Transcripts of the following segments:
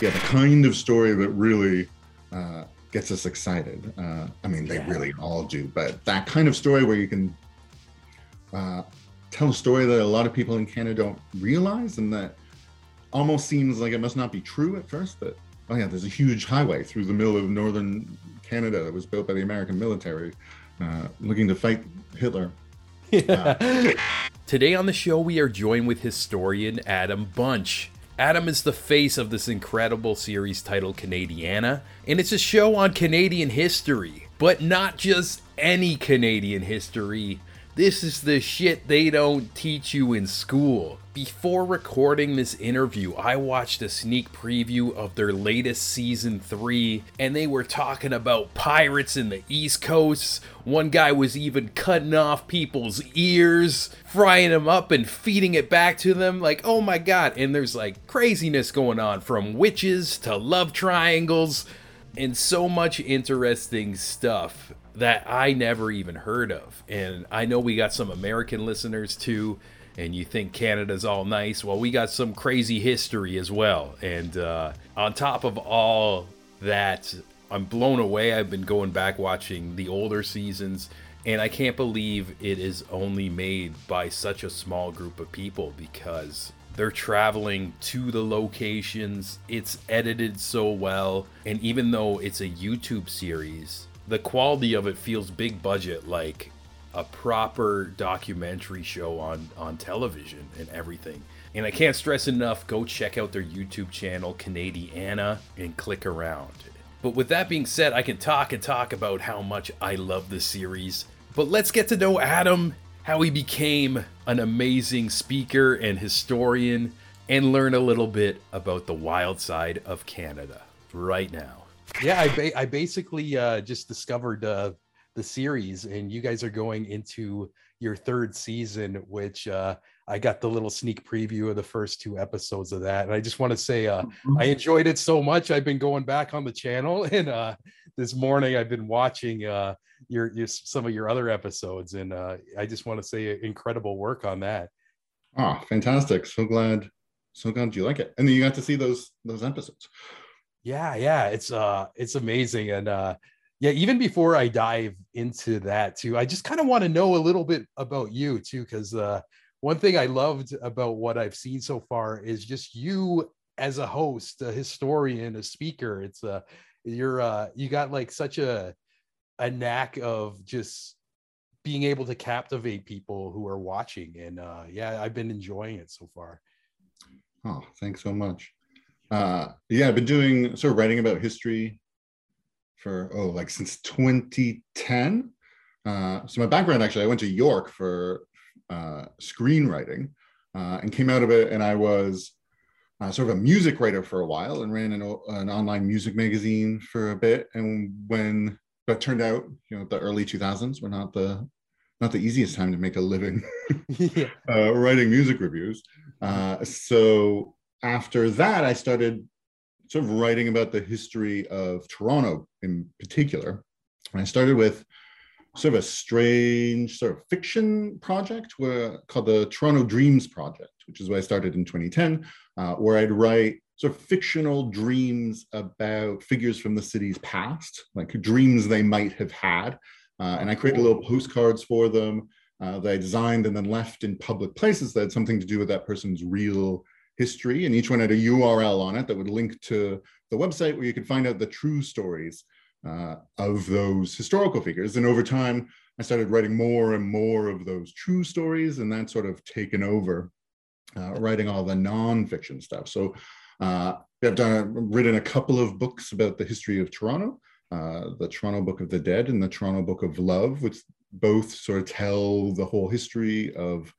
yeah, the kind of story that really uh, gets us excited. Uh, I mean, they Yeah. really all do, but that kind of story where you can uh, tell a story that a lot of people in Canada don't realize and that almost seems like it must not be true at first. But oh yeah, there's a huge highway through the middle of northern Canada that was built by the American military, uh, looking to fight Hitler. Today on the show, we are joined with historian Adam Bunch. Adam is the face of this incredible series titled Canadiana, and it's a show on Canadian history, but not just any Canadian history. This is the shit they don't teach you in school. Before recording this interview, I watched a sneak preview of their latest season 3, and they were talking about pirates in the East Coast. One guy was even cutting off people's ears, frying them up, and feeding it back to them. Like, oh my god. And there's like craziness going on from witches to love triangles and so much interesting stuff that I never even heard of. And I know we got some American listeners too, and you think Canada's all nice. Well, we got some crazy history as well. And uh, on top of all that, I'm blown away. I've been going back watching the older seasons, and I can't believe it is only made by such a small group of people because they're traveling to the locations. It's edited so well. And even though it's a YouTube series, the quality of it feels big budget, like a proper documentary show on, on television and everything. And I can't stress enough go check out their YouTube channel, Canadiana, and click around. But with that being said, I can talk and talk about how much I love the series. But let's get to know Adam, how he became an amazing speaker and historian, and learn a little bit about the wild side of Canada right now. Yeah i, ba- I basically uh, just discovered uh, the series and you guys are going into your third season which uh, i got the little sneak preview of the first two episodes of that and i just want to say uh, i enjoyed it so much i've been going back on the channel and uh, this morning i've been watching uh, your, your some of your other episodes and uh, i just want to say incredible work on that Oh, fantastic! So glad, so glad you like it, and then you got to see those those episodes. Yeah yeah it's uh it's amazing and uh yeah even before i dive into that too i just kind of want to know a little bit about you too because uh one thing i loved about what i've seen so far is just you as a host a historian a speaker it's uh you're uh you got like such a a knack of just being able to captivate people who are watching and uh yeah i've been enjoying it so far Oh, thanks so much. Uh, yeah, I've been doing sort of writing about history for oh, like since 2010. Uh, so my background actually, I went to York for uh, screenwriting uh, and came out of it, and I was uh, sort of a music writer for a while and ran an, an online music magazine for a bit. And when that turned out, you know, the early 2000s were not the not the easiest time to make a living yeah uh, writing music reviews. Uh, so after that, I started sort of writing about the history of Toronto in particular. And I started with sort of a strange sort of fiction project where, called the Toronto Dreams Project, which is what I started in 2010, uh, where I'd write sort of fictional dreams about figures from the city's past, like dreams they might have had. Uh, and I created little postcards for them uh, that I designed and then left in public places that had something to do with that person's real history. And each one had a URL on it that would link to the website where you could find out the true stories uh, of those historical figures. And over time, I started writing more and more of those true stories, and that sort of taken over uh, writing all the nonfiction stuff. So uh, I've done written a couple of books about the history of Toronto, uh, the Toronto Book of the Dead and the Toronto Book of Love, which both sort of tell the whole history of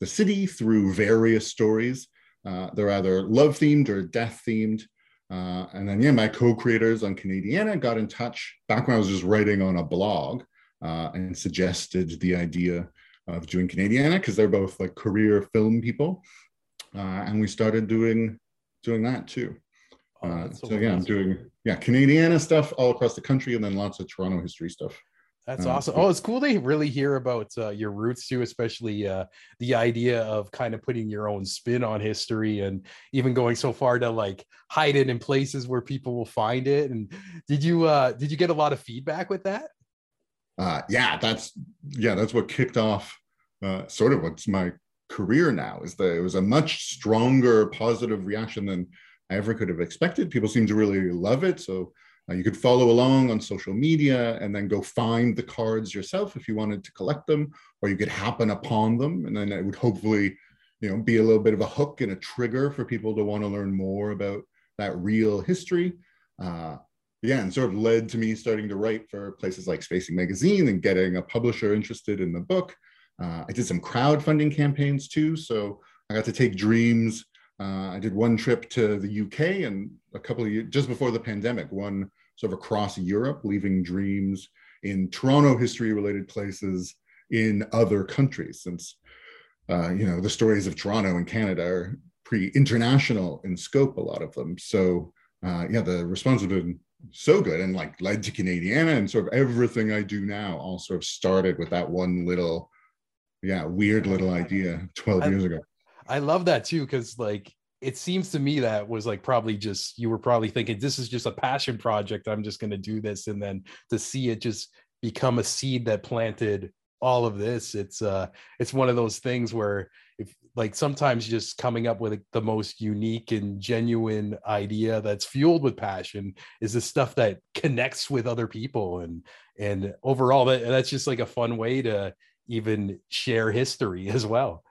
the city through various stories. Uh, they're either love themed or death themed. Uh, and then, yeah, my co creators on Canadiana got in touch back when I was just writing on a blog uh, and suggested the idea of doing Canadiana because they're both like career film people. Uh, and we started doing doing that too. Oh, Uh, so so yeah, I'm doing yeah Canadiana stuff all across the country, and then lots of Toronto history stuff. That's Uh, awesome. Oh, it's cool to really hear about uh, your roots too, especially uh, the idea of kind of putting your own spin on history and even going so far to like hide it in places where people will find it. And did you uh, did you get a lot of feedback with that? uh, yeah, that's yeah, that's what kicked off uh, sort of what's my career now. Is that it was a much stronger positive reaction than I ever could have expected. People seem to really love it, so uh, you could follow along on social media and then go find the cards yourself if you wanted to collect them, or you could happen upon them, and then it would hopefully, you know, be a little bit of a hook and a trigger for people to want to learn more about that real history. Uh, and sort of led to me starting to write for places like Spacing Magazine and getting a publisher interested in the book. Uh, I did some crowdfunding campaigns too, so I got to take dreams. Uh, I did one trip to the UK and a couple of years just before the pandemic, one sort of across Europe, leaving dreams in Toronto history related places in other countries, since uh, you know the stories of Toronto and Canada are pretty international in scope, a lot of them. So uh, yeah, the response has been so good and like led to Canadiana and sort of everything I do now all sort of started with that one little, yeah, weird little idea 12 I- years ago. I love that too, because like it seems to me that was like probably just you were probably thinking this is just a passion project. I'm just gonna do this, and then to see it just become a seed that planted all of this, it's uh it's one of those things where if like sometimes just coming up with the most unique and genuine idea that's fueled with passion is the stuff that connects with other people and and overall that that's just like a fun way to even share history as well.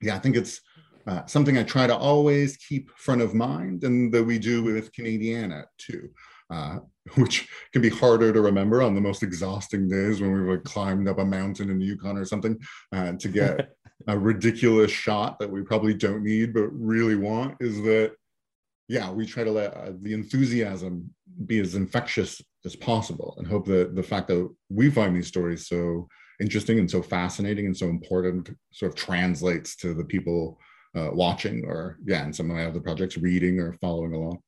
yeah, I think it's uh, something I try to always keep front of mind, and that we do with Canadiana too, uh, which can be harder to remember on the most exhausting days when we've like climbed up a mountain in the Yukon or something uh, to get a ridiculous shot that we probably don't need but really want. Is that yeah, we try to let uh, the enthusiasm be as infectious as possible, and hope that the fact that we find these stories so interesting and so fascinating and so important sort of translates to the people uh, watching or yeah and some of my other projects reading or following along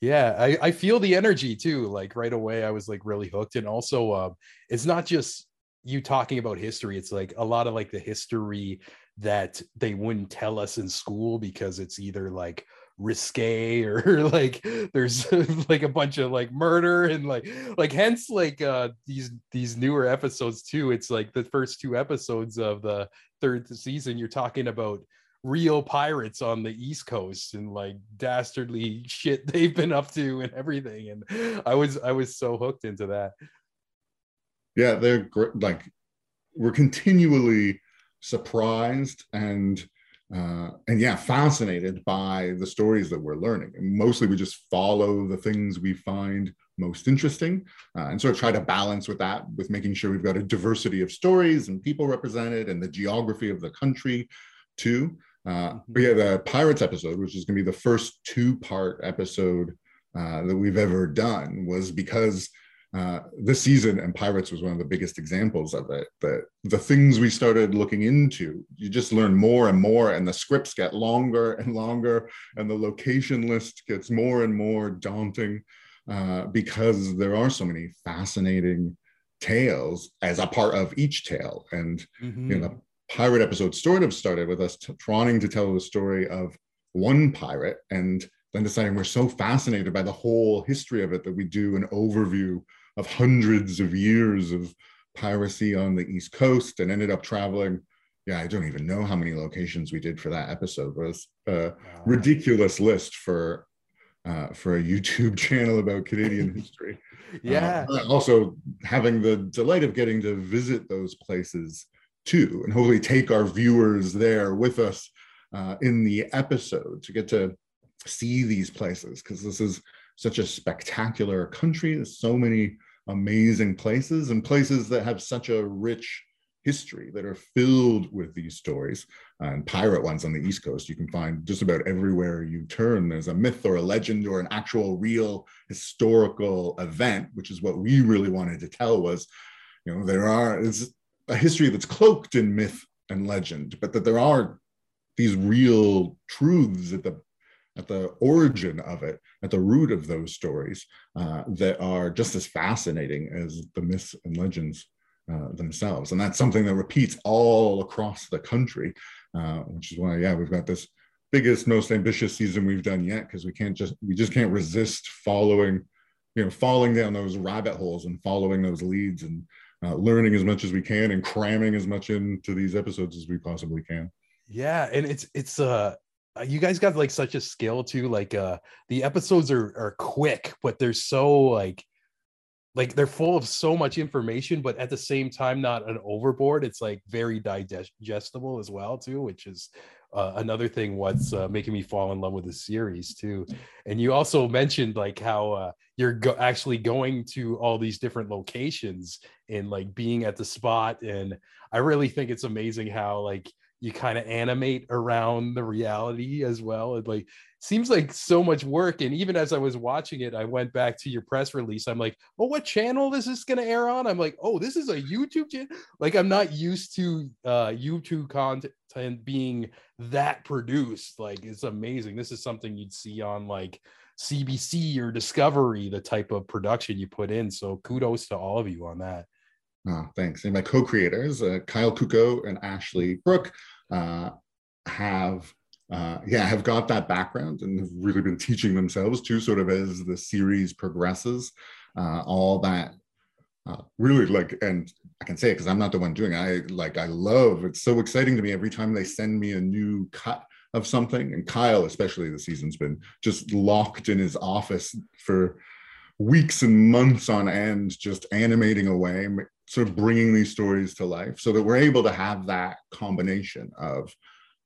Yeah, I, I feel the energy too. Like right away, I was like really hooked. And also, uh, it's not just you talking about history, it's like a lot of like the history that they wouldn't tell us in school because it's either like risque or like there's like a bunch of like murder and like like hence like uh these these newer episodes too it's like the first two episodes of the third season you're talking about real pirates on the east coast and like dastardly shit they've been up to and everything and i was i was so hooked into that. Yeah they're great like we're continually surprised and uh, and yeah fascinated by the stories that we're learning. And mostly we just follow the things we find most interesting uh, and sort of try to balance with that with making sure we've got a diversity of stories and people represented and the geography of the country too uh, but yeah the pirates episode which is going to be the first two part episode uh, that we've ever done was because uh, this season and pirates was one of the biggest examples of it that the things we started looking into you just learn more and more and the scripts get longer and longer and the location list gets more and more daunting uh, because there are so many fascinating tales as a part of each tale. And you know pirate episode sort of started with us t- trying to tell the story of one pirate and then deciding we're so fascinated by the whole history of it that we do an overview of hundreds of years of piracy on the East Coast and ended up traveling. Yeah, I don't even know how many locations we did for that episode. It was a ridiculous list for uh, for a YouTube channel about Canadian history. yeah Uh, also having the delight of getting to visit those places too, and hopefully take our viewers there with us uh, in the episode to get to see these places because this is such a spectacular country. There's so many amazing places and places that have such a rich history that are filled with these stories. And pirate ones on the East Coast, you can find just about everywhere you turn. There's a myth or a legend or an actual real historical event, which is what we really wanted to tell was, you know, there are it's a history that's cloaked in myth and legend, but that there are these real truths at the at the origin of it, at the root of those stories uh, that are just as fascinating as the myths and legends uh, themselves. And that's something that repeats all across the country, uh, which is why, yeah, we've got this biggest, most ambitious season we've done yet because we can't just we just can't resist following, you know, falling down those rabbit holes and following those leads and uh, learning as much as we can and cramming as much into these episodes as we possibly can. Yeah, and it's it's uh you guys got like such a skill too. Like uh the episodes are are quick, but they're so like like they're full of so much information, but at the same time not an overboard. It's like very digestible as well too, which is uh, another thing what's uh, making me fall in love with the series too and you also mentioned like how uh, you're go- actually going to all these different locations and like being at the spot and i really think it's amazing how like you kind of animate around the reality as well. It like seems like so much work. And even as I was watching it, I went back to your press release. I'm like, oh, what channel is this gonna air on? I'm like, oh, this is a YouTube channel. Like I'm not used to uh YouTube content being that produced. Like it's amazing. This is something you'd see on like CBC or Discovery, the type of production you put in. So kudos to all of you on that. Oh, thanks. And my co-creators, uh, Kyle Kuko and Ashley Brook, uh, have uh, yeah have got that background and have really been teaching themselves too sort of as the series progresses. Uh, all that uh, really like and i can say it because i'm not the one doing it. I like i love it's so exciting to me every time they send me a new cut of something. And kyle especially the season's been just locked in his office for weeks and months on end just animating away sort of bringing these stories to life so that we're able to have that combination of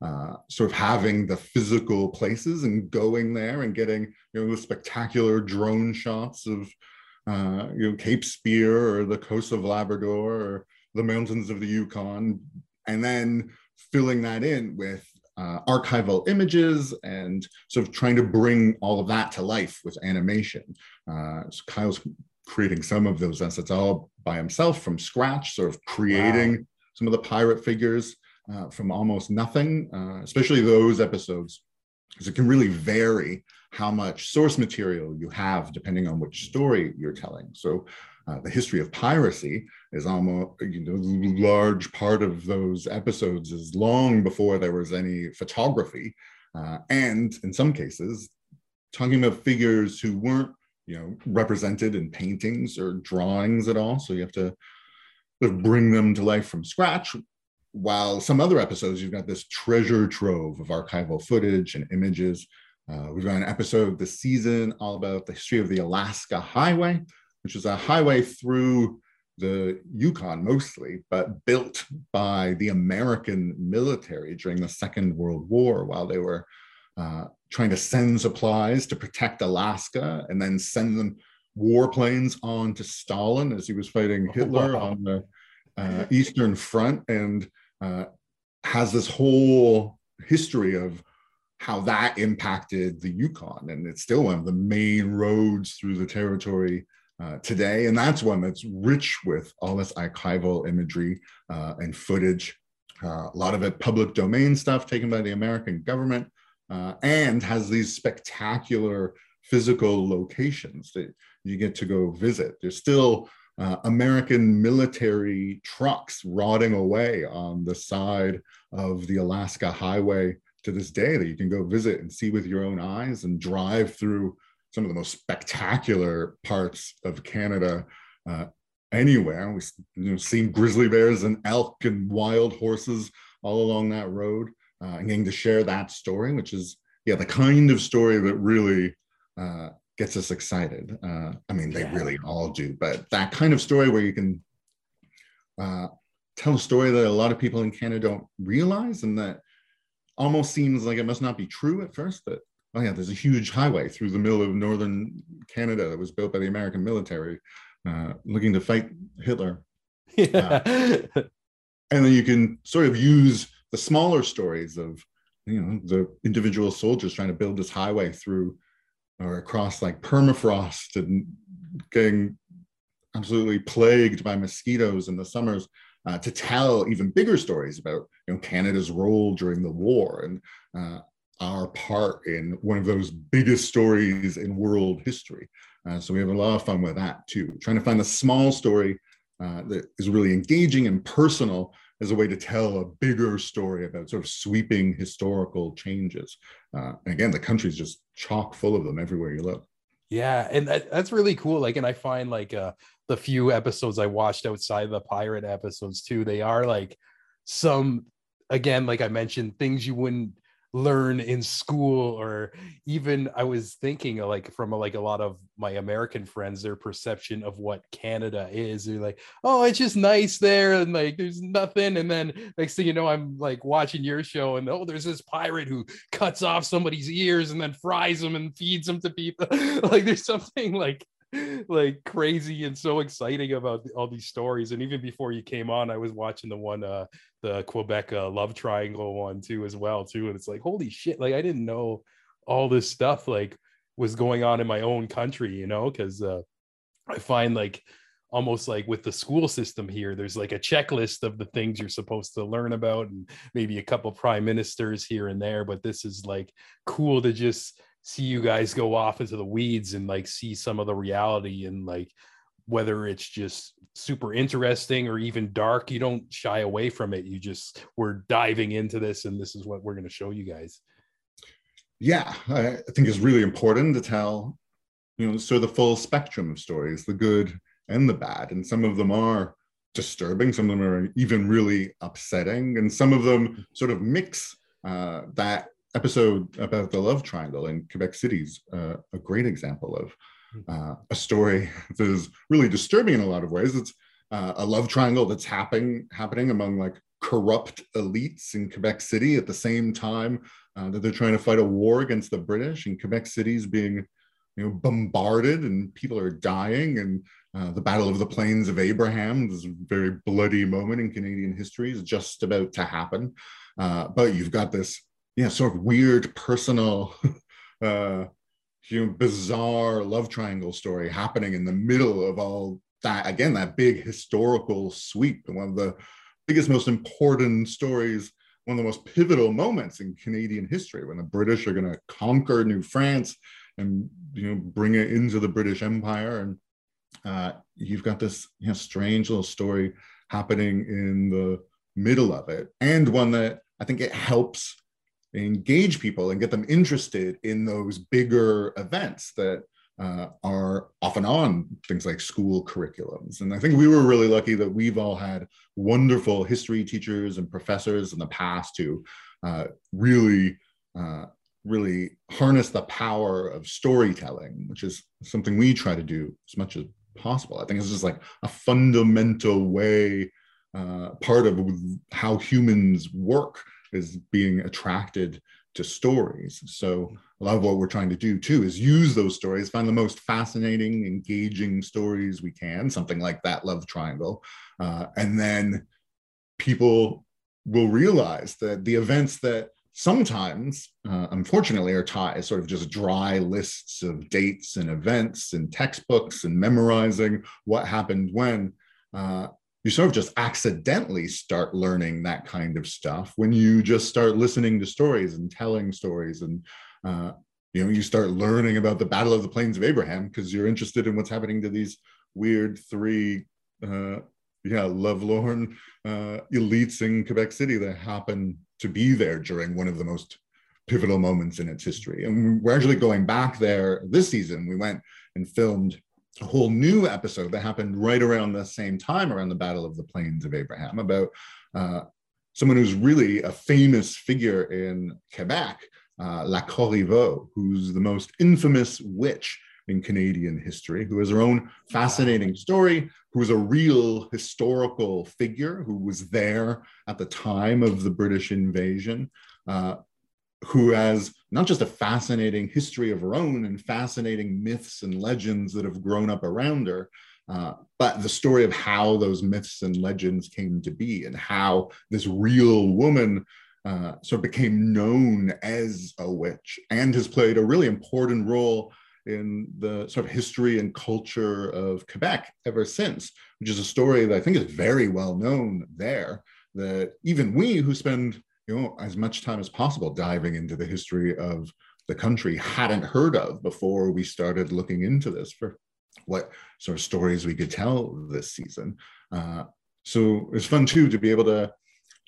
uh, sort of having the physical places and going there and getting you know the spectacular drone shots of uh, you know Cape Spear or the coast of Labrador or the mountains of the Yukon, and then filling that in with uh, archival images and sort of trying to bring all of that to life with animation. Uh, so Kyle's creating some of those assets all by himself from scratch, sort of creating wow. some of the pirate figures uh, from almost nothing, uh, especially those episodes, because it can really vary how much source material you have depending on which story you're telling. So uh, the history of piracy is almost you know large part of those episodes is long before there was any photography uh, and in some cases talking about figures who weren't you know represented in paintings or drawings at all so you have to bring them to life from scratch while some other episodes you've got this treasure trove of archival footage and images uh, we've got an episode of the season all about the history of the alaska highway which is a highway through the Yukon mostly, but built by the American military during the Second World War while they were uh, trying to send supplies to protect Alaska and then send them warplanes on to Stalin as he was fighting oh, Hitler wow. on the uh, Eastern Front and uh, has this whole history of how that impacted the Yukon. And it's still one of the main roads through the territory uh, today. And that's one that's rich with all this archival imagery uh, and footage. Uh, a lot of it public domain stuff taken by the American government, uh, and has these spectacular physical locations that you get to go visit. There's still uh, American military trucks rotting away on the side of the Alaska Highway to this day that you can go visit and see with your own eyes and drive through some of the most spectacular parts of Canada uh, anywhere. We've you know, seen grizzly bears and elk and wild horses all along that road uh, and getting to share that story, which is yeah the kind of story that really uh, gets us excited. Uh, I mean, they yeah. really all do, but that kind of story where you can uh, tell a story that a lot of people in Canada don't realize, and that almost seems like it must not be true at first. That oh yeah, there's a huge highway through the middle of northern Canada that was built by the American military, uh, looking to fight Hitler. Yeah. Uh, and then you can sort of use the smaller stories of you know the individual soldiers trying to build this highway through or across like permafrost and getting absolutely plagued by mosquitoes in the summers uh, to tell even bigger stories about you know Canada's role during the war and uh, our part in one of those biggest stories in world history. Uh, so we have a lot of fun with that too, trying to find the small story uh, that is really engaging and personal as a way to tell a bigger story about sort of sweeping historical changes. Uh, again, the country's just chock full of them everywhere you look. Yeah, and that, that's really cool. Like, and I find like uh, the few episodes I watched outside the pirate episodes too, they are like some again, like I mentioned, things you wouldn't learn in school or even i was thinking uh, like from uh, like a lot of my american friends their perception of what canada is they're like oh it's just nice there and like there's nothing and then next thing you know i'm like watching your show and oh there's this pirate who cuts off somebody's ears and then fries them and feeds them to people like there's something like like crazy and so exciting about all these stories. And even before you came on, I was watching the one, uh, the Quebec uh, love triangle one too, as well too. And it's like, holy shit! Like I didn't know all this stuff like was going on in my own country, you know? Because uh, I find like almost like with the school system here there's like a checklist of the things you're supposed to learn about and maybe a couple prime ministers here and there but this is like cool to just see you guys go off into the weeds and like see some of the reality and like whether it's just super interesting or even dark you don't shy away from it. You just we're diving into this and this is what we're going to show you guys. Yeah i think it's really important to tell you know so the full spectrum of stories the good and the bad. And some of them are disturbing some of them are even really upsetting and some of them sort of mix uh, that episode about the love triangle in Quebec City's uh, a great example of hmm. uh, a story that is really disturbing in a lot of ways. It's uh, a love triangle that's happening happening among like corrupt elites in Quebec City at the same time uh, that they're trying to fight a war against the British, and Quebec City's being you know bombarded and people are dying and uh, the battle of the plains of abraham this very bloody moment in canadian history is just about to happen uh, but you've got this yeah, sort of weird personal, uh, you know, bizarre love triangle story happening in the middle of all that. Again, that big historical sweep one of the biggest, most important stories, one of the most pivotal moments in Canadian history when the British are going to conquer New France and you know bring it into the British Empire. And uh, you've got this you know strange little story happening in the middle of it, and one that I think it helps engage people and get them interested in those bigger events that uh, are often on things like school curriculums. And I think we were really lucky that we've all had wonderful history teachers and professors in the past who uh, really, uh, really harness the power of storytelling, which is something we try to do as much as possible. I think it's just like a fundamental way, uh, part of how humans work is being attracted to stories. So a lot of what we're trying to do too is use those stories, find the most fascinating, engaging stories we can, something like that love triangle, uh, and then people will realize that the events that sometimes, uh, unfortunately, are taught as sort of just dry lists of dates and events and textbooks and memorizing what happened when. Uh, you sort of just accidentally start learning that kind of stuff when you just start listening to stories and telling stories and uh, you know you start learning about the battle of the plains of abraham because you're interested in what's happening to these weird three uh, yeah lovelorn uh, elites in quebec city that happen to be there during one of the most pivotal moments in its history. And we're actually going back there this season. We went and filmed a whole new episode that happened right around the same time around the Battle of the Plains of Abraham about uh, someone who's really a famous figure in Quebec, uh, La Corriveau, who's the most infamous witch in Canadian history, who has her own fascinating story, who is a real historical figure who was there at the time of the British invasion, uh, who has not just a fascinating history of her own and fascinating myths and legends that have grown up around her, uh, but the story of how those myths and legends came to be and how this real woman uh, sort of became known as a witch and has played a really important role in the sort of history and culture of Quebec ever since, which is a story that I think is very well known there. That even we who spend you know as much time as possible diving into the history of the country hadn't heard of before we started looking into this for what sort of stories we could tell this season. Uh, so it's fun too to be able to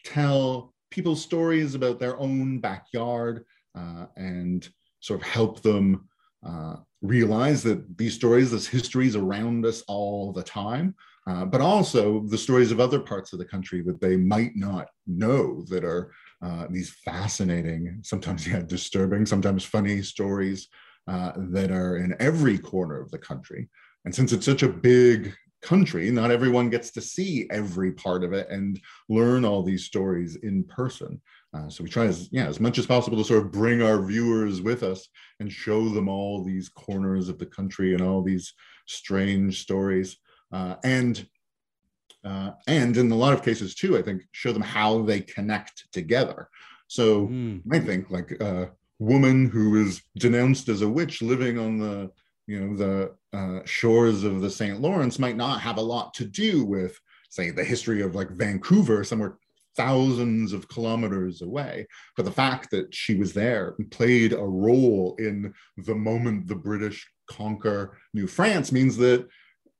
tell people stories about their own backyard uh, and sort of help them uh, realize that these stories, this history is around us all the time, uh, but also the stories of other parts of the country that they might not know that are uh, these fascinating, sometimes yeah, disturbing, sometimes funny stories uh, that are in every corner of the country. And since it's such a big country, not everyone gets to see every part of it and learn all these stories in person. Uh, so we try as yeah as much as possible to sort of bring our viewers with us and show them all these corners of the country and all these strange stories uh, and uh, and in a lot of cases too i think show them how they connect together so mm. i think like a woman who is denounced as a witch living on the you know the uh, shores of the st lawrence might not have a lot to do with say the history of like vancouver somewhere thousands of kilometers away. But the fact that she was there played a role in the moment the British conquer New France means that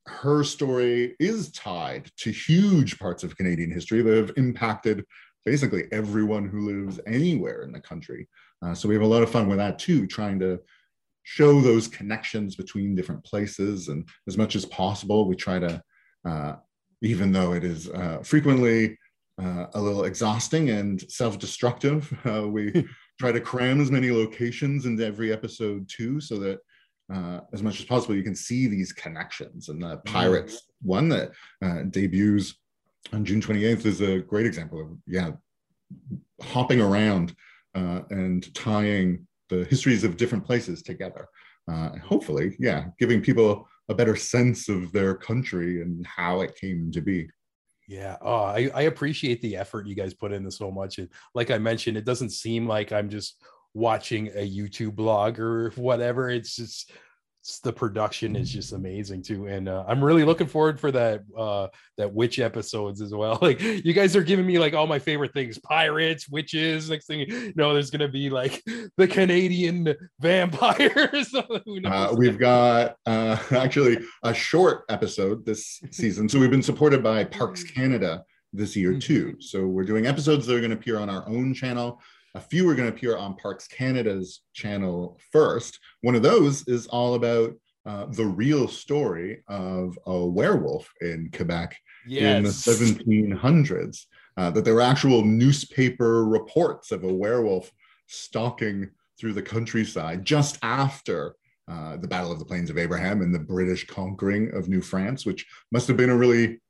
her story is tied to huge parts of Canadian history that have impacted basically everyone who lives anywhere in the country. Uh, so we have a lot of fun with that too, trying to show those connections between different places. And as much as possible, we try to, uh, even though it is uh, frequently uh, a little exhausting and self-destructive. Uh, we try to cram as many locations into every episode too, so that uh, as much as possible you can see these connections. And the mm-hmm. Pirates mm. one that uh, debuts on June 28th is a great example of yeah, hopping around uh, and tying the histories of different places together. Uh, hopefully, yeah, giving people a better sense of their country and how it came to be. Yeah. Oh, I, I appreciate the effort you guys put into so much. And like I mentioned, it doesn't seem like I'm just watching a YouTube blog or whatever. It's just the production is just amazing too. And uh, i'm really looking forward for that uh that witch episodes as well. Like you guys are giving me like all my favorite things pirates witches next thing you know there's gonna be like the canadian vampires. Uh, we've got uh actually a short episode this season. So we've been supported by parks canada this year too. Mm-hmm. so we're doing episodes that are going to appear on our own channel a few are going to appear on Parks Canada's channel first. One of those is all about uh, the real story of a werewolf in Quebec yes. in the 1700s. Uh, that there were actual newspaper reports of a werewolf stalking through the countryside just after uh, the Battle of the Plains of Abraham and the British conquering of New France, which must have been a really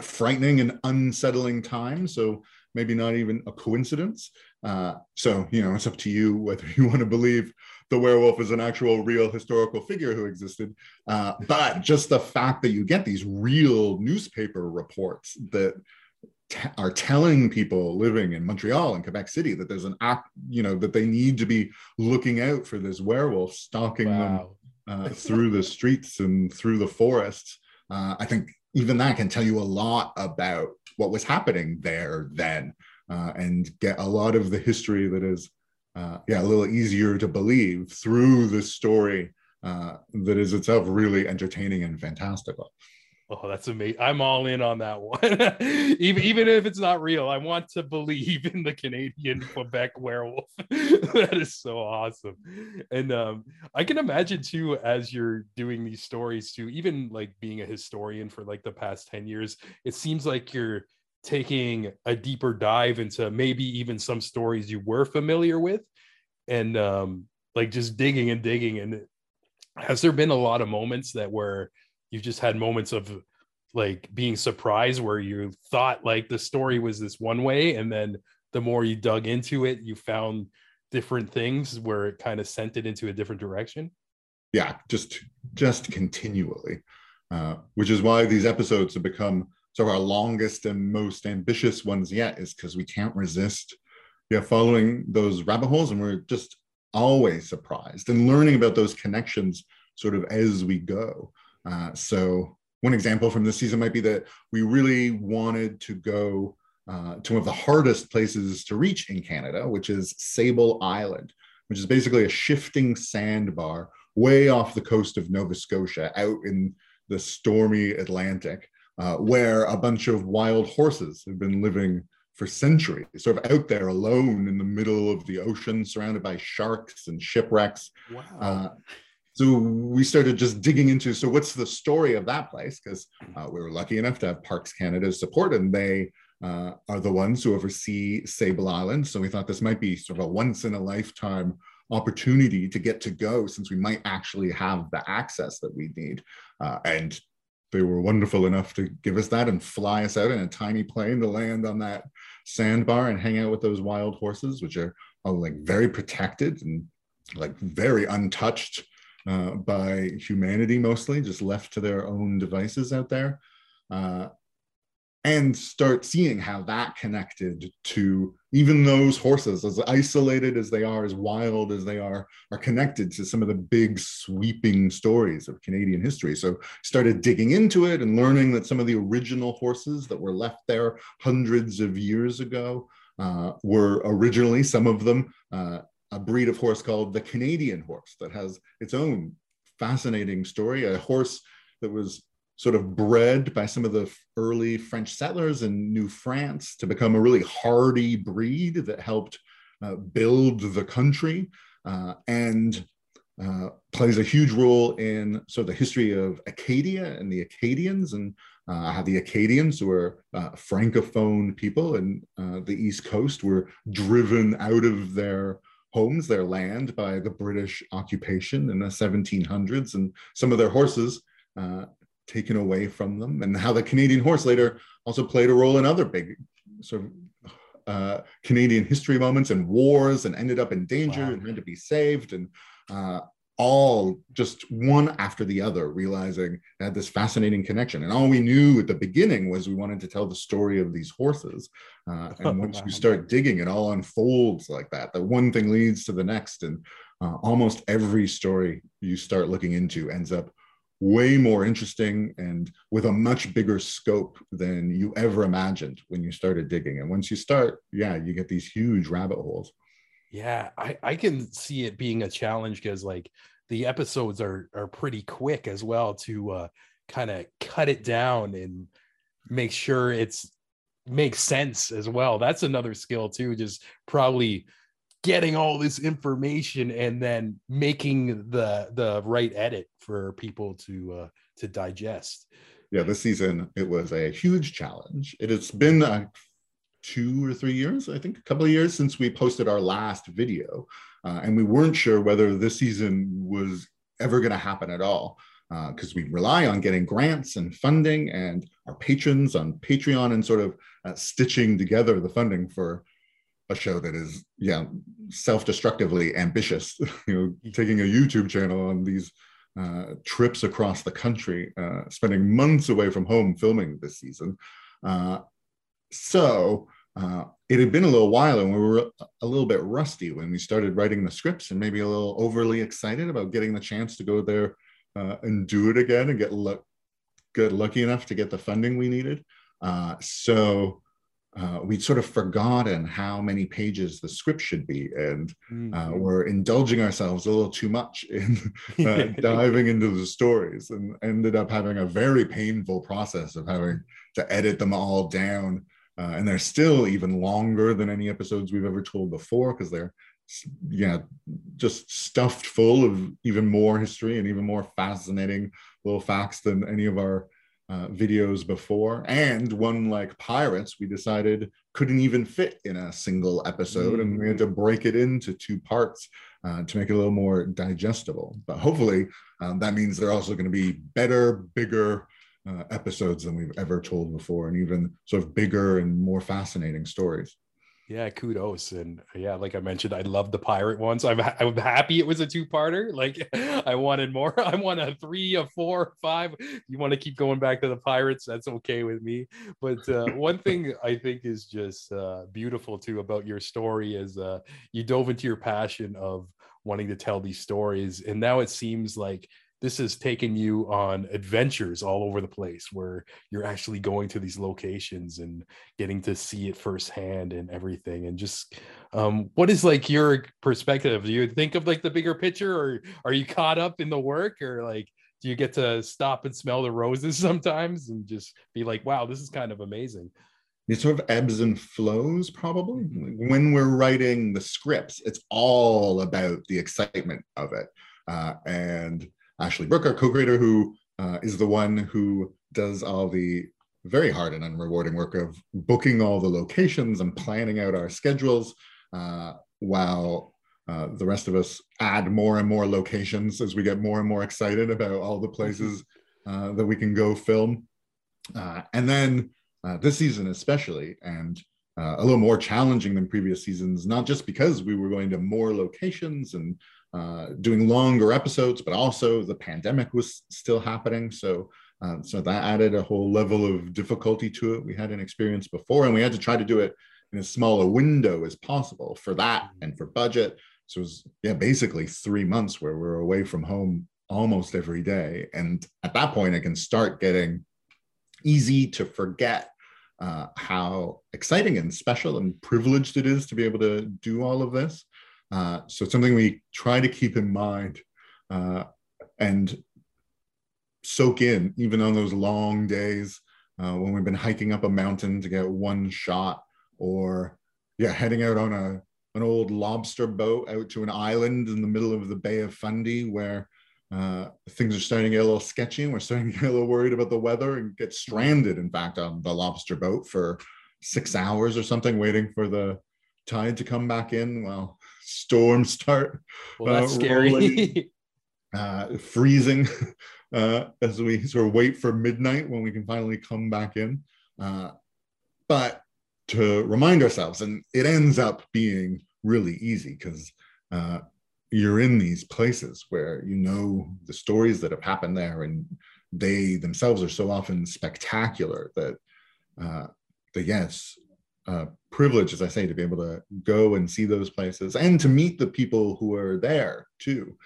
frightening and unsettling time. So maybe not even a coincidence. Uh, so, you know, it's up to you whether you want to believe the werewolf is an actual real historical figure who existed. Uh, but just the fact that you get these real newspaper reports that t- are telling people living in Montreal and Quebec City that there's an act, you know, that they need to be looking out for this werewolf stalking wow. them uh, through the streets and through the forests. Uh, I think even that can tell you a lot about what was happening there then uh, and get a lot of the history that is uh, yeah a little easier to believe through the story uh, that is itself really entertaining and fantastical Oh, that's amazing. I'm all in on that one. even even if it's not real, I want to believe in the Canadian Quebec werewolf. that is so awesome. And um, I can imagine too, as you're doing these stories too, even like being a historian for like the past 10 years, it seems like you're taking a deeper dive into maybe even some stories you were familiar with and um like just digging and digging. And has there been a lot of moments that where you've just had moments of like being surprised where you thought like the story was this one way and then the more you dug into it you found different things where it kind of sent it into a different direction? Yeah just just continually uh, which is why these episodes have become so our longest and most ambitious ones yet is because we can't resist yeah following those rabbit holes and we're just always surprised and learning about those connections sort of as we go. Uh, so one example from this season might be that we really wanted to go uh, to one of the hardest places to reach in Canada, which is Sable Island, which is basically a shifting sandbar way off the coast of Nova Scotia, out in the stormy Atlantic, uh, where a bunch of wild horses have been living for centuries, sort of out there alone in the middle of the ocean, surrounded by sharks and shipwrecks. Wow. Uh, so we started just digging into so what's the story of that place because uh, we were lucky enough to have parks canada's support and they uh, are the ones who oversee sable island so we thought this might be sort of a once in a lifetime opportunity to get to go since we might actually have the access that we need uh, and they were wonderful enough to give us that and fly us out in a tiny plane to land on that sandbar and hang out with those wild horses which are like very protected and like very untouched uh, by humanity mostly, just left to their own devices out there, uh, and start seeing how that connected to even those horses, as isolated as they are, as wild as they are, are connected to some of the big sweeping stories of Canadian history. So started digging into it and learning that some of the original horses that were left there hundreds of years ago uh, were originally some of them uh, a breed of horse called the Canadian horse that has its own fascinating story. A horse that was sort of bred by some of the early French settlers in New France to become a really hardy breed that helped uh, build the country uh, and uh, plays a huge role in sort of the history of Acadia and the Acadians. And uh, how the Acadians, who are uh, francophone people and uh, the East Coast, were driven out of their homes, their land by the British occupation in the 1700s, and some of their horses uh, taken away from them, and how the Canadian horse later also played a role in other big sort of uh, Canadian history moments and wars, and ended up in danger wow. and had to be saved, and uh, all just one after the other, realizing they had this fascinating connection. And all we knew at the beginning was we wanted to tell the story of these horses. Uh, and once you start digging, it all unfolds like that. The one thing leads to the next. And uh, almost every story you start looking into ends up way more interesting and with a much bigger scope than you ever imagined when you started digging. And once you start, yeah, you get these huge rabbit holes. Yeah, I, I can see it being a challenge because like the episodes are are pretty quick as well to uh, kind of cut it down and make sure it's makes sense as well. That's another skill too, just probably getting all this information and then making the the right edit for people to uh, to digest. Yeah, this season it was a huge challenge. It has been a two or three years, I think, a couple of years since we posted our last video. Uh, and we weren't sure whether this season was ever going to happen at all because uh, we rely on getting grants and funding and our patrons on Patreon and sort of uh, stitching together the funding for a show that is, yeah, self-destructively ambitious. you know, taking a YouTube channel on these uh, trips across the country, uh, spending months away from home filming this season. Uh, so uh, it had been a little while and we were a little bit rusty when we started writing the scripts and maybe a little overly excited about getting the chance to go there uh, and do it again and get, lu- get lucky enough to get the funding we needed. Uh, so uh, we'd sort of forgotten how many pages the script should be, and uh, mm-hmm. we're indulging ourselves a little too much in uh, diving into the stories, and ended up having a very painful process of having to edit them all down uh, and they're still even longer than any episodes we've ever told before because they're yeah just stuffed full of even more history and even more fascinating little facts than any of our uh, videos before and one like pirates we decided couldn't even fit in a single episode mm. and we had to break it into two parts uh, to make it a little more digestible but hopefully um, that means they're also going to be better bigger uh, episodes than we've ever told before, and even sort of bigger and more fascinating stories. Yeah, kudos. And yeah, like I mentioned, I love the pirate ones. I'm I'm happy it was a two-parter. Like I wanted more. I want a three, a four, five. You want to keep going back to the pirates? That's okay with me. But uh, one thing I think is just uh, beautiful too about your story is uh, you dove into your passion of wanting to tell these stories, and now it seems like this has taken you on adventures all over the place where you're actually going to these locations and getting to see it firsthand and everything. And just um, what is like your perspective? Do you think of like the bigger picture or are you caught up in the work? Or like do you get to stop and smell the roses sometimes and just be like wow this is kind of amazing. It sort of ebbs and flows probably. When we're writing the scripts it's all about the excitement of it. Uh, and Ashley Brooke, our co-creator, who uh, is the one who does all the very hard and unrewarding work of booking all the locations and planning out our schedules, uh, while uh, the rest of us add more and more locations as we get more and more excited about all the places uh, that we can go film. Uh, and then uh, this season, especially, and a little more challenging than previous seasons, not just because we were going to more locations and uh, doing longer episodes, but also the pandemic was still happening. So, um, so that added a whole level of difficulty to it. We hadn't experienced before, and we had to try to do it in as small a window as possible for that mm-hmm. and for budget. So it was yeah, basically three months where we we're away from home almost every day. And at that point, it can start getting easy to forget uh, how exciting and special and privileged it is to be able to do all of this. Uh, so it's something we try to keep in mind uh, and soak in, even on those long days uh, when we've been hiking up a mountain to get one shot, or yeah, heading out on a an old lobster boat out to an island in the middle of the Bay of Fundy where uh, things are starting to get a little sketchy and we're starting to get a little worried about the weather and get stranded, in fact, on the lobster boat for six hours or something, waiting for the tide to come back in. Well, storms start. Well, that's uh, scary. uh, freezing uh, as we sort of wait for midnight when we can finally come back in. Uh, but to remind ourselves, and it ends up being really easy because uh, you're in these places where you know the stories that have happened there, and they themselves are so often spectacular that uh, that yes, uh, privilege, as I say, to be able to go and see those places and to meet the people who are there too.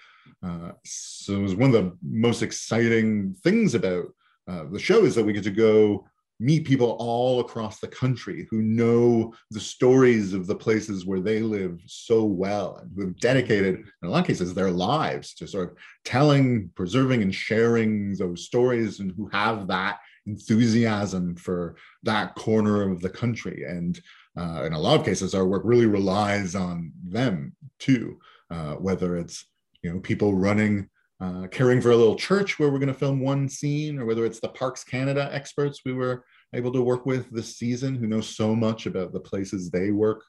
Uh, so it was one of the most exciting things about uh, the show is that we get to go meet people all across the country who know the stories of the places where they live so well and who have dedicated, in a lot of cases, their lives to sort of telling, preserving, and sharing those stories and who have that enthusiasm for that corner of the country. And uh, in a lot of cases, our work really relies on them too, uh, whether it's you know people running, uh, caring for a little church where we're going to film one scene, or whether it's the Parks Canada experts we were able to work with this season who know so much about the places they work,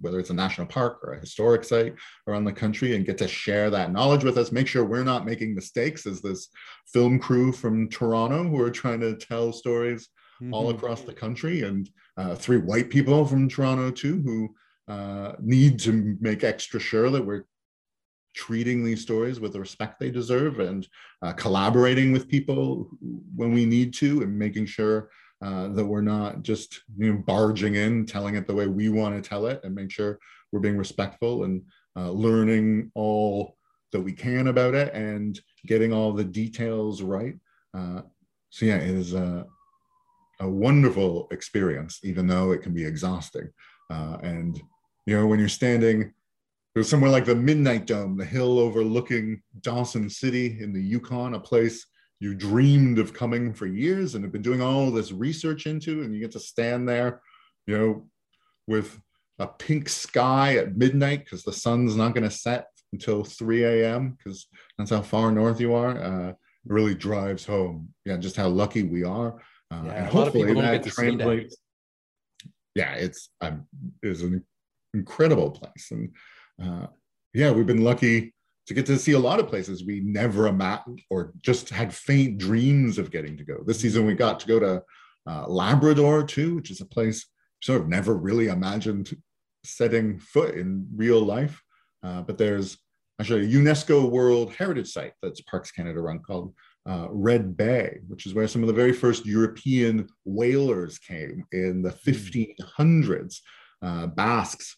whether it's a national park or a historic site around the country, and get to share that knowledge with us. Make sure we're not making mistakes as this film crew from Toronto who are trying to tell stories mm-hmm. all across the country, and uh, three white people from Toronto too who uh, need to make extra sure that we're treating these stories with the respect they deserve and uh, collaborating with people when we need to and making sure uh, that we're not just you know barging in telling it the way we want to tell it and make sure we're being respectful and uh, learning all that we can about it and getting all the details right. Uh, so yeah it is a, a, wonderful experience even though it can be exhausting. Uh, and you know when you're standing there's somewhere like the midnight dome the hill overlooking dawson city in the yukon a place you dreamed of coming for years and have been doing all this research into, and you get to stand there, you know, with a pink sky at midnight because the sun's not going to set until 3 a.m. because that's how far north you are. Uh, it really drives home, yeah, just how lucky we are. Uh, yeah, and hopefully that translates. Yeah, it's um, it's an incredible place, and uh, yeah, we've been lucky to get to see a lot of places we never imagined or just had faint dreams of getting to go. This season, we got to go to uh, Labrador too, which is a place sort of never really imagined setting foot in real life. Uh, but there's actually a UNESCO World Heritage Site that's Parks Canada run called uh, Red Bay, which is where some of the very first European whalers came in the 1500s. Uh, Basques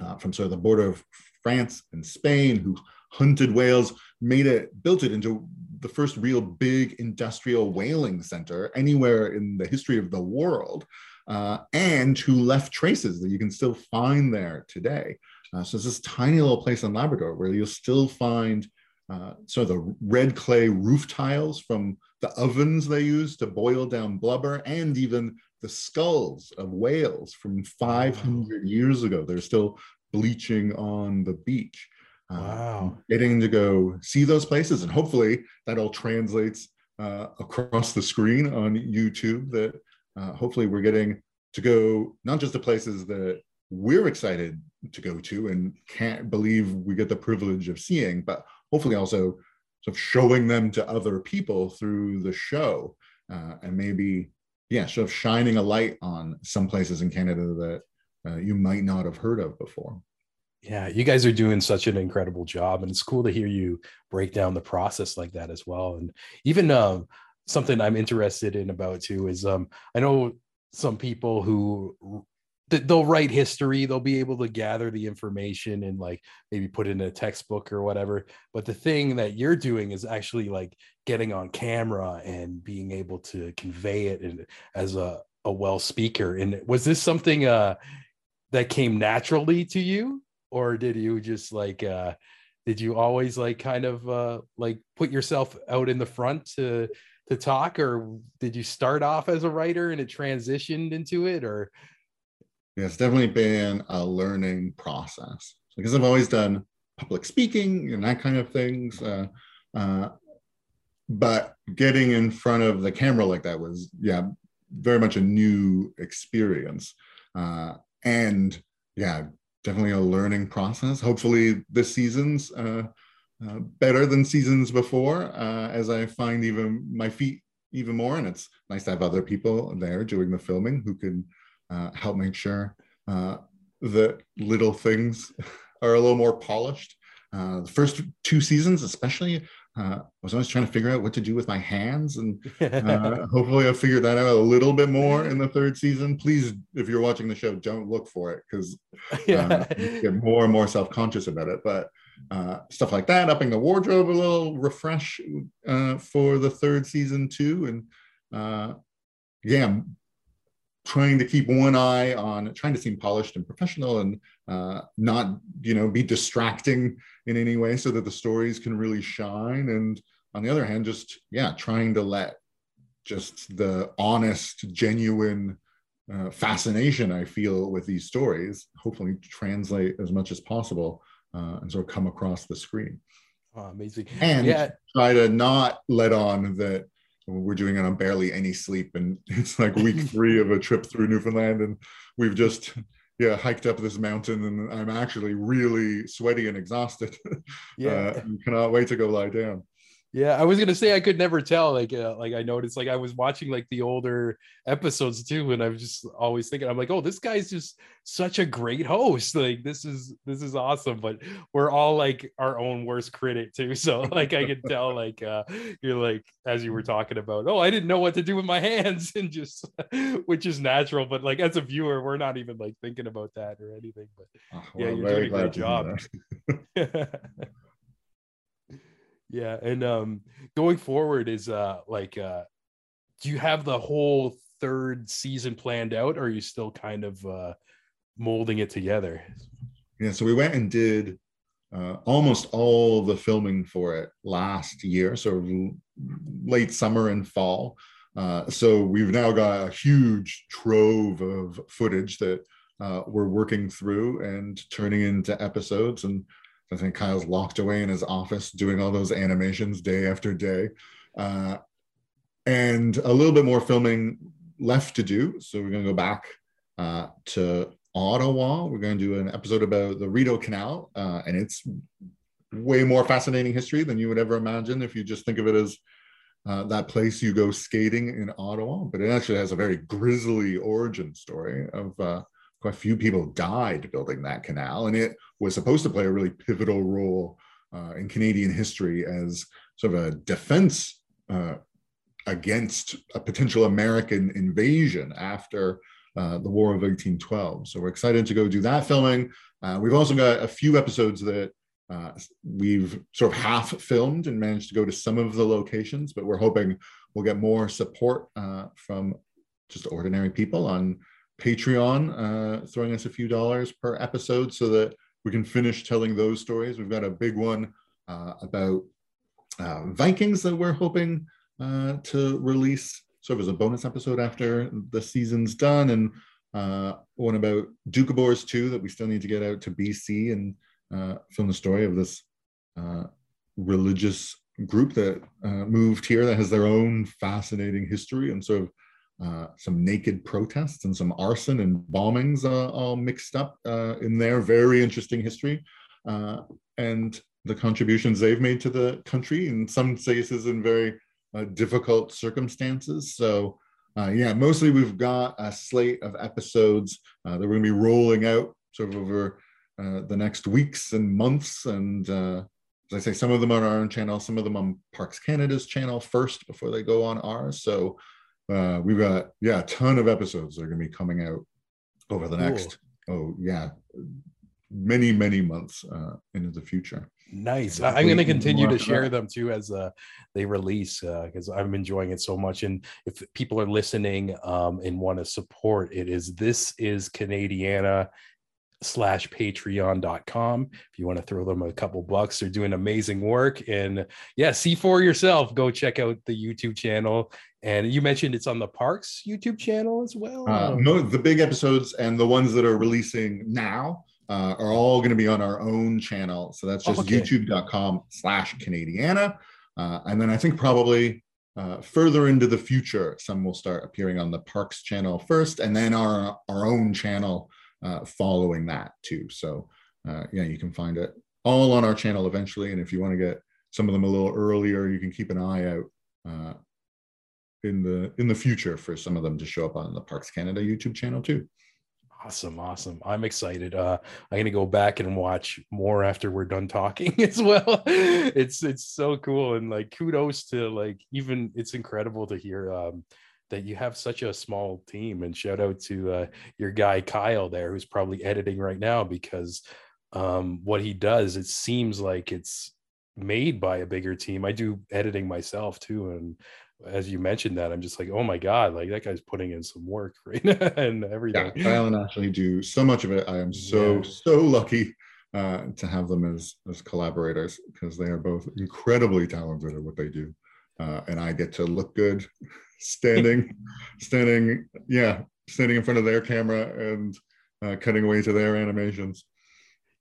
uh, from sort of the border of France and Spain who hunted whales, made it, built it into the first real big industrial whaling center anywhere in the history of the world, uh, and who left traces that you can still find there today. Uh, so it's this tiny little place in Labrador where you'll still find uh, sort of the red clay roof tiles from the ovens they used to boil down blubber, and even the skulls of whales from 500 years ago. They're still bleaching on the beach. Uh, wow. Getting to go see those places, and hopefully that all translates uh, across the screen on YouTube. That uh, hopefully we're getting to go not just the places that we're excited to go to and can't believe we get the privilege of seeing, but hopefully also sort of showing them to other people through the show uh, and maybe yeah sort of shining a light on some places in canada that uh, you might not have heard of before yeah you guys are doing such an incredible job and it's cool to hear you break down the process like that as well and even um, something i'm interested in about too is um, i know some people who they'll write history they'll be able to gather the information and like maybe put it in a textbook or whatever but the thing that you're doing is actually like getting on camera and being able to convey it as a, a well speaker and was this something uh that came naturally to you or did you just like uh did you always like kind of uh like put yourself out in the front to to talk or did you start off as a writer and it transitioned into it or yeah, it's definitely been a learning process because I've always done public speaking and that kind of things. Uh, uh, but getting in front of the camera like that was, yeah, very much a new experience. Uh, and yeah, definitely a learning process. Hopefully, this season's uh, uh, better than seasons before uh, as I find even my feet even more. And it's nice to have other people there doing the filming who can uh, help make sure uh, that little things are a little more polished. The first two seasons, especially, uh, I was always trying to figure out what to do with my hands, and uh, hopefully, I'll figure that out a little bit more in the third season. Please, if you're watching the show, don't look for it because yeah. Uh, get more and more self-conscious about it. But uh, stuff like that, upping the wardrobe a little, refresh uh, for the third season too, and uh, yeah, trying to keep one eye on trying to seem polished and professional and uh, not you know be distracting in any way so that the stories can really shine. And on the other hand just yeah trying to let just the honest genuine uh, fascination i feel with these stories hopefully translate as much as possible uh, and sort of come across the screen. Oh, amazing. And yeah. try to not let on that we're doing it on barely any sleep. And it's like week three of a trip through newfoundland. And we've just yeah hiked up this mountain. And i'm actually really sweaty and exhausted. Yeah. Uh, cannot wait to go lie down yeah, I was gonna say I could never tell. Like, uh, like I noticed, like I was watching like the older episodes too, and I'm just always thinking, I'm like, oh, this guy's just such a great host. Like, this is this is awesome. But we're all like our own worst critic too. So like I could tell, like uh, you're like as you were talking about, oh, I didn't know what to do with my hands, and just which is natural. But like as a viewer, we're not even like thinking about that or anything. But oh, well, yeah, you're doing a great job. Yeah and um going forward is uh like uh do you have the whole third season planned out or are you still kind of uh molding it together? Yeah so we went and did uh, almost all the filming for it last year so late summer and fall. Uh, so we've now got a huge trove of footage that uh, we're working through and turning into episodes and I think Kyle's locked away in his office doing all those animations day after day. Uh, and a little bit more filming left to do. So we're going to go back uh, to Ottawa. We're going to do an episode about the Rideau Canal, uh, and it's way more fascinating history than you would ever imagine if you just think of it as uh, that place you go skating in Ottawa. But it actually has a very grisly origin story of uh, quite a few people died building that canal, and it was supposed to play a really pivotal role uh, in Canadian history as sort of a defense uh, against a potential American invasion after uh, the War of 1812. So we're excited to go do that filming. Uh, we've also got a few episodes that Uh, we've sort of half filmed and managed to go to some of the locations, but we're hoping we'll get more support uh, from just ordinary people on Patreon, uh, throwing us a few dollars per episode so that we can finish telling those stories. We've got a big one uh, about uh, Vikings that we're hoping uh, to release sort of as a bonus episode after the season's done, and uh, one about Doukhobors too that we still need to get out to BC and uh, film the story of this religious group that moved here that has their own fascinating history and sort of uh, some naked protests and some arson and bombings uh, all mixed up uh, in their very interesting history uh, and the contributions they've made to the country in some cases in very uh, difficult circumstances. So, yeah, mostly we've got a slate of episodes that we're going to be rolling out sort of over the next weeks and months. And as I say, some of them on our own channel, some of them on Parks Canada's channel first before they go on ours. So, uh, we've got yeah a ton of episodes that are going to be coming out over the cool. next oh yeah many many months uh, into the future. Nice. I'm going to continue to share them too as uh, they release because uh, i'm enjoying it so much. And if people are listening um, and want to support it is this is canadiana slash patreon.com if you want to throw them a couple bucks they're doing amazing work. And yeah see for yourself go check out the youtube channel and you mentioned it's on the parks youtube channel as well uh, no the big episodes and the ones that are releasing now uh, are all going to be on our own channel so that's just okay. youtube.com slash canadiana uh, and then i think probably uh, further into the future some will start appearing on the parks channel first and then our our own channel uh, following that too. So uh, yeah, you can find it all on our channel eventually. And if you want to get some of them a little earlier, you can keep an eye out uh, in the in the future for some of them to show up on the Parks Canada YouTube channel too. Awesome, awesome. I'm excited. Uh I'm gonna go back and watch more after we're done talking as well. it's it's so cool and like kudos to like even it's incredible to hear um that you have such a small team and shout out to uh, your guy kyle there who's probably editing right now because um, what he does it seems like it's made by a bigger team i do editing myself too and as you mentioned that i'm just like oh my god like that guy's putting in some work right and everything yeah, kyle and ashley do so much of it i am so yeah. so lucky uh, to have them as as collaborators because they are both incredibly talented at what they do uh, and i get to look good standing, standing, yeah, standing in front of their camera and uh, cutting away to their animations.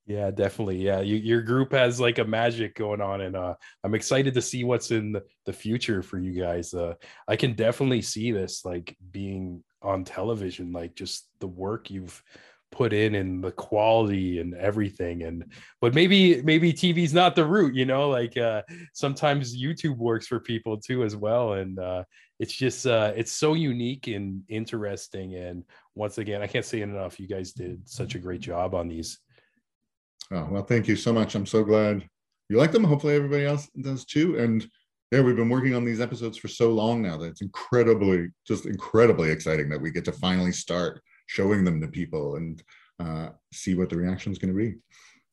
Yeah, definitely. Yeah, you, your group has like a magic going on, and uh, I'm excited to see what's in the, future for you guys. Uh, I can definitely see this like being on television, like just the work you've put in and the quality and everything and but maybe maybe tv's not the route you know like uh sometimes youtube works for people too as well and uh it's just uh it's so unique and interesting and once again i can't say enough you guys did such a great job on these oh well thank you so much i'm so glad you like them hopefully everybody else does too and yeah we've been working on these episodes for so long now that it's incredibly just incredibly exciting that we get to finally start showing them to people and uh, see what the reaction is going to be.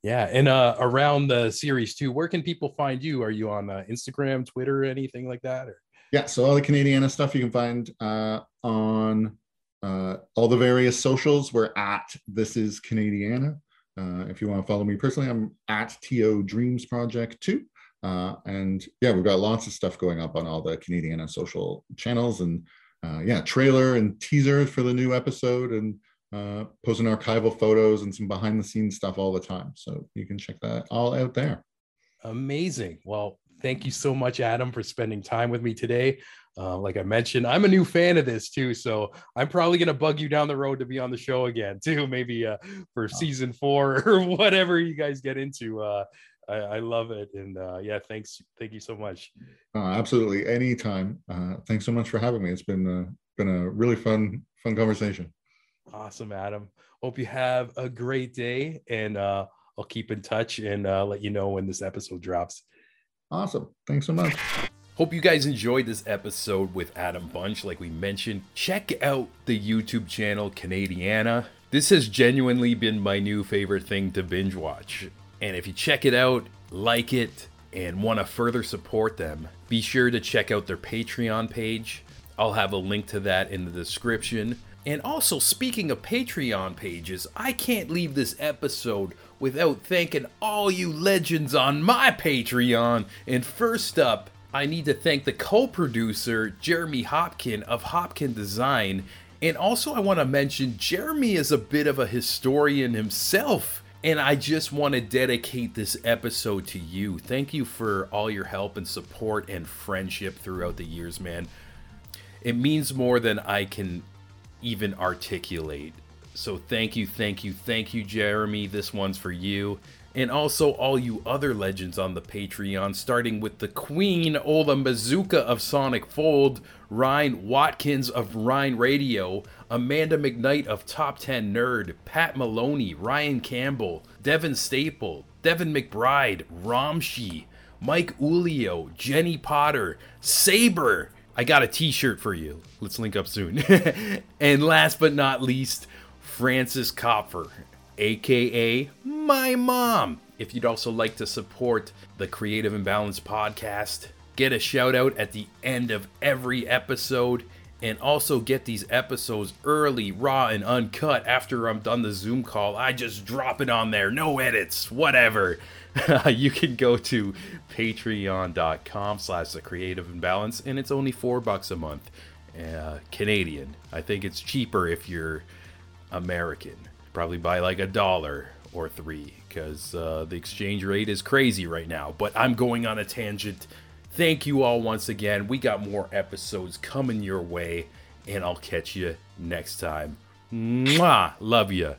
Yeah, and uh, around the series too, where can people find you? Are you on uh, Instagram, Twitter, anything like that? Or? Yeah, so all the Canadiana stuff you can find uh, on uh, all the various socials. We're at This Is Canadiana. Uh, if you want to follow me personally, I'm at TO Dreams Project too. Uh, and yeah, we've got lots of stuff going up on all the Canadiana social channels and uh, yeah, trailer and teaser for the new episode and uh, posting archival photos and some behind the scenes stuff all the time. So you can check that all out there. Amazing. Well, thank you so much, Adam, for spending time with me today. Uh, like I mentioned, I'm a new fan of this too, so I'm probably gonna bug you down the road to be on the show again too, maybe uh, for season four or whatever you guys get into. Uh, I, I love it. And uh, yeah, thanks. Thank you so much. Uh, absolutely. Anytime. Uh, thanks so much for having me. It's been, uh, been a really fun, fun conversation. Awesome, Adam. Hope you have a great day and uh, I'll keep in touch and uh, let you know when this episode drops. Awesome. Thanks so much. Hope you guys enjoyed this episode with Adam Bunch. Like we mentioned, check out the YouTube channel Canadiana. This has genuinely been my new favorite thing to binge watch And if you check it out, like it, and want to further support them, be sure to check out their Patreon page. I'll have a link to that in the description. And also, speaking of Patreon pages, I can't leave this episode without thanking all you legends on my Patreon. And first up, I need to thank the co producer, Jeremy Hopkin of Hopkin Design. And also, I want to mention Jeremy is a bit of a historian himself. And I just want to dedicate this episode to you. Thank you for all your help and support and friendship throughout the years, man. It means more than I can even articulate. So thank you, thank you, thank you, Jeremy. This one's for you. And also all you other legends on the Patreon, starting with the Queen Ola Mazuka of Sonic Fold, Ryan Watkins of Ryan Radio, Amanda McKnight of Top 10 Nerd, Pat Maloney, Ryan Campbell, Devin Staple, Devin McBride, Ramshi, Mike Ulio, Jenny Potter, Saber. I got a t shirt for you. Let's link up soon. and last but not least, Francis Kopfer, aka my mom. If you'd also like to support the Creative Imbalance podcast, get a shout out at the end of every episode and also get these episodes early, raw, and uncut after I'm done the Zoom call. I just drop it on there, no edits, whatever. you can go to patreon.com slash the creative imbalance and it's only four bucks a month uh, canadian i think it's cheaper if you're american probably by like a dollar or three because uh, the exchange rate is crazy right now but i'm going on a tangent Thank you all once again. We got more episodes coming your way, and I'll catch you next time. Mwah! Love you.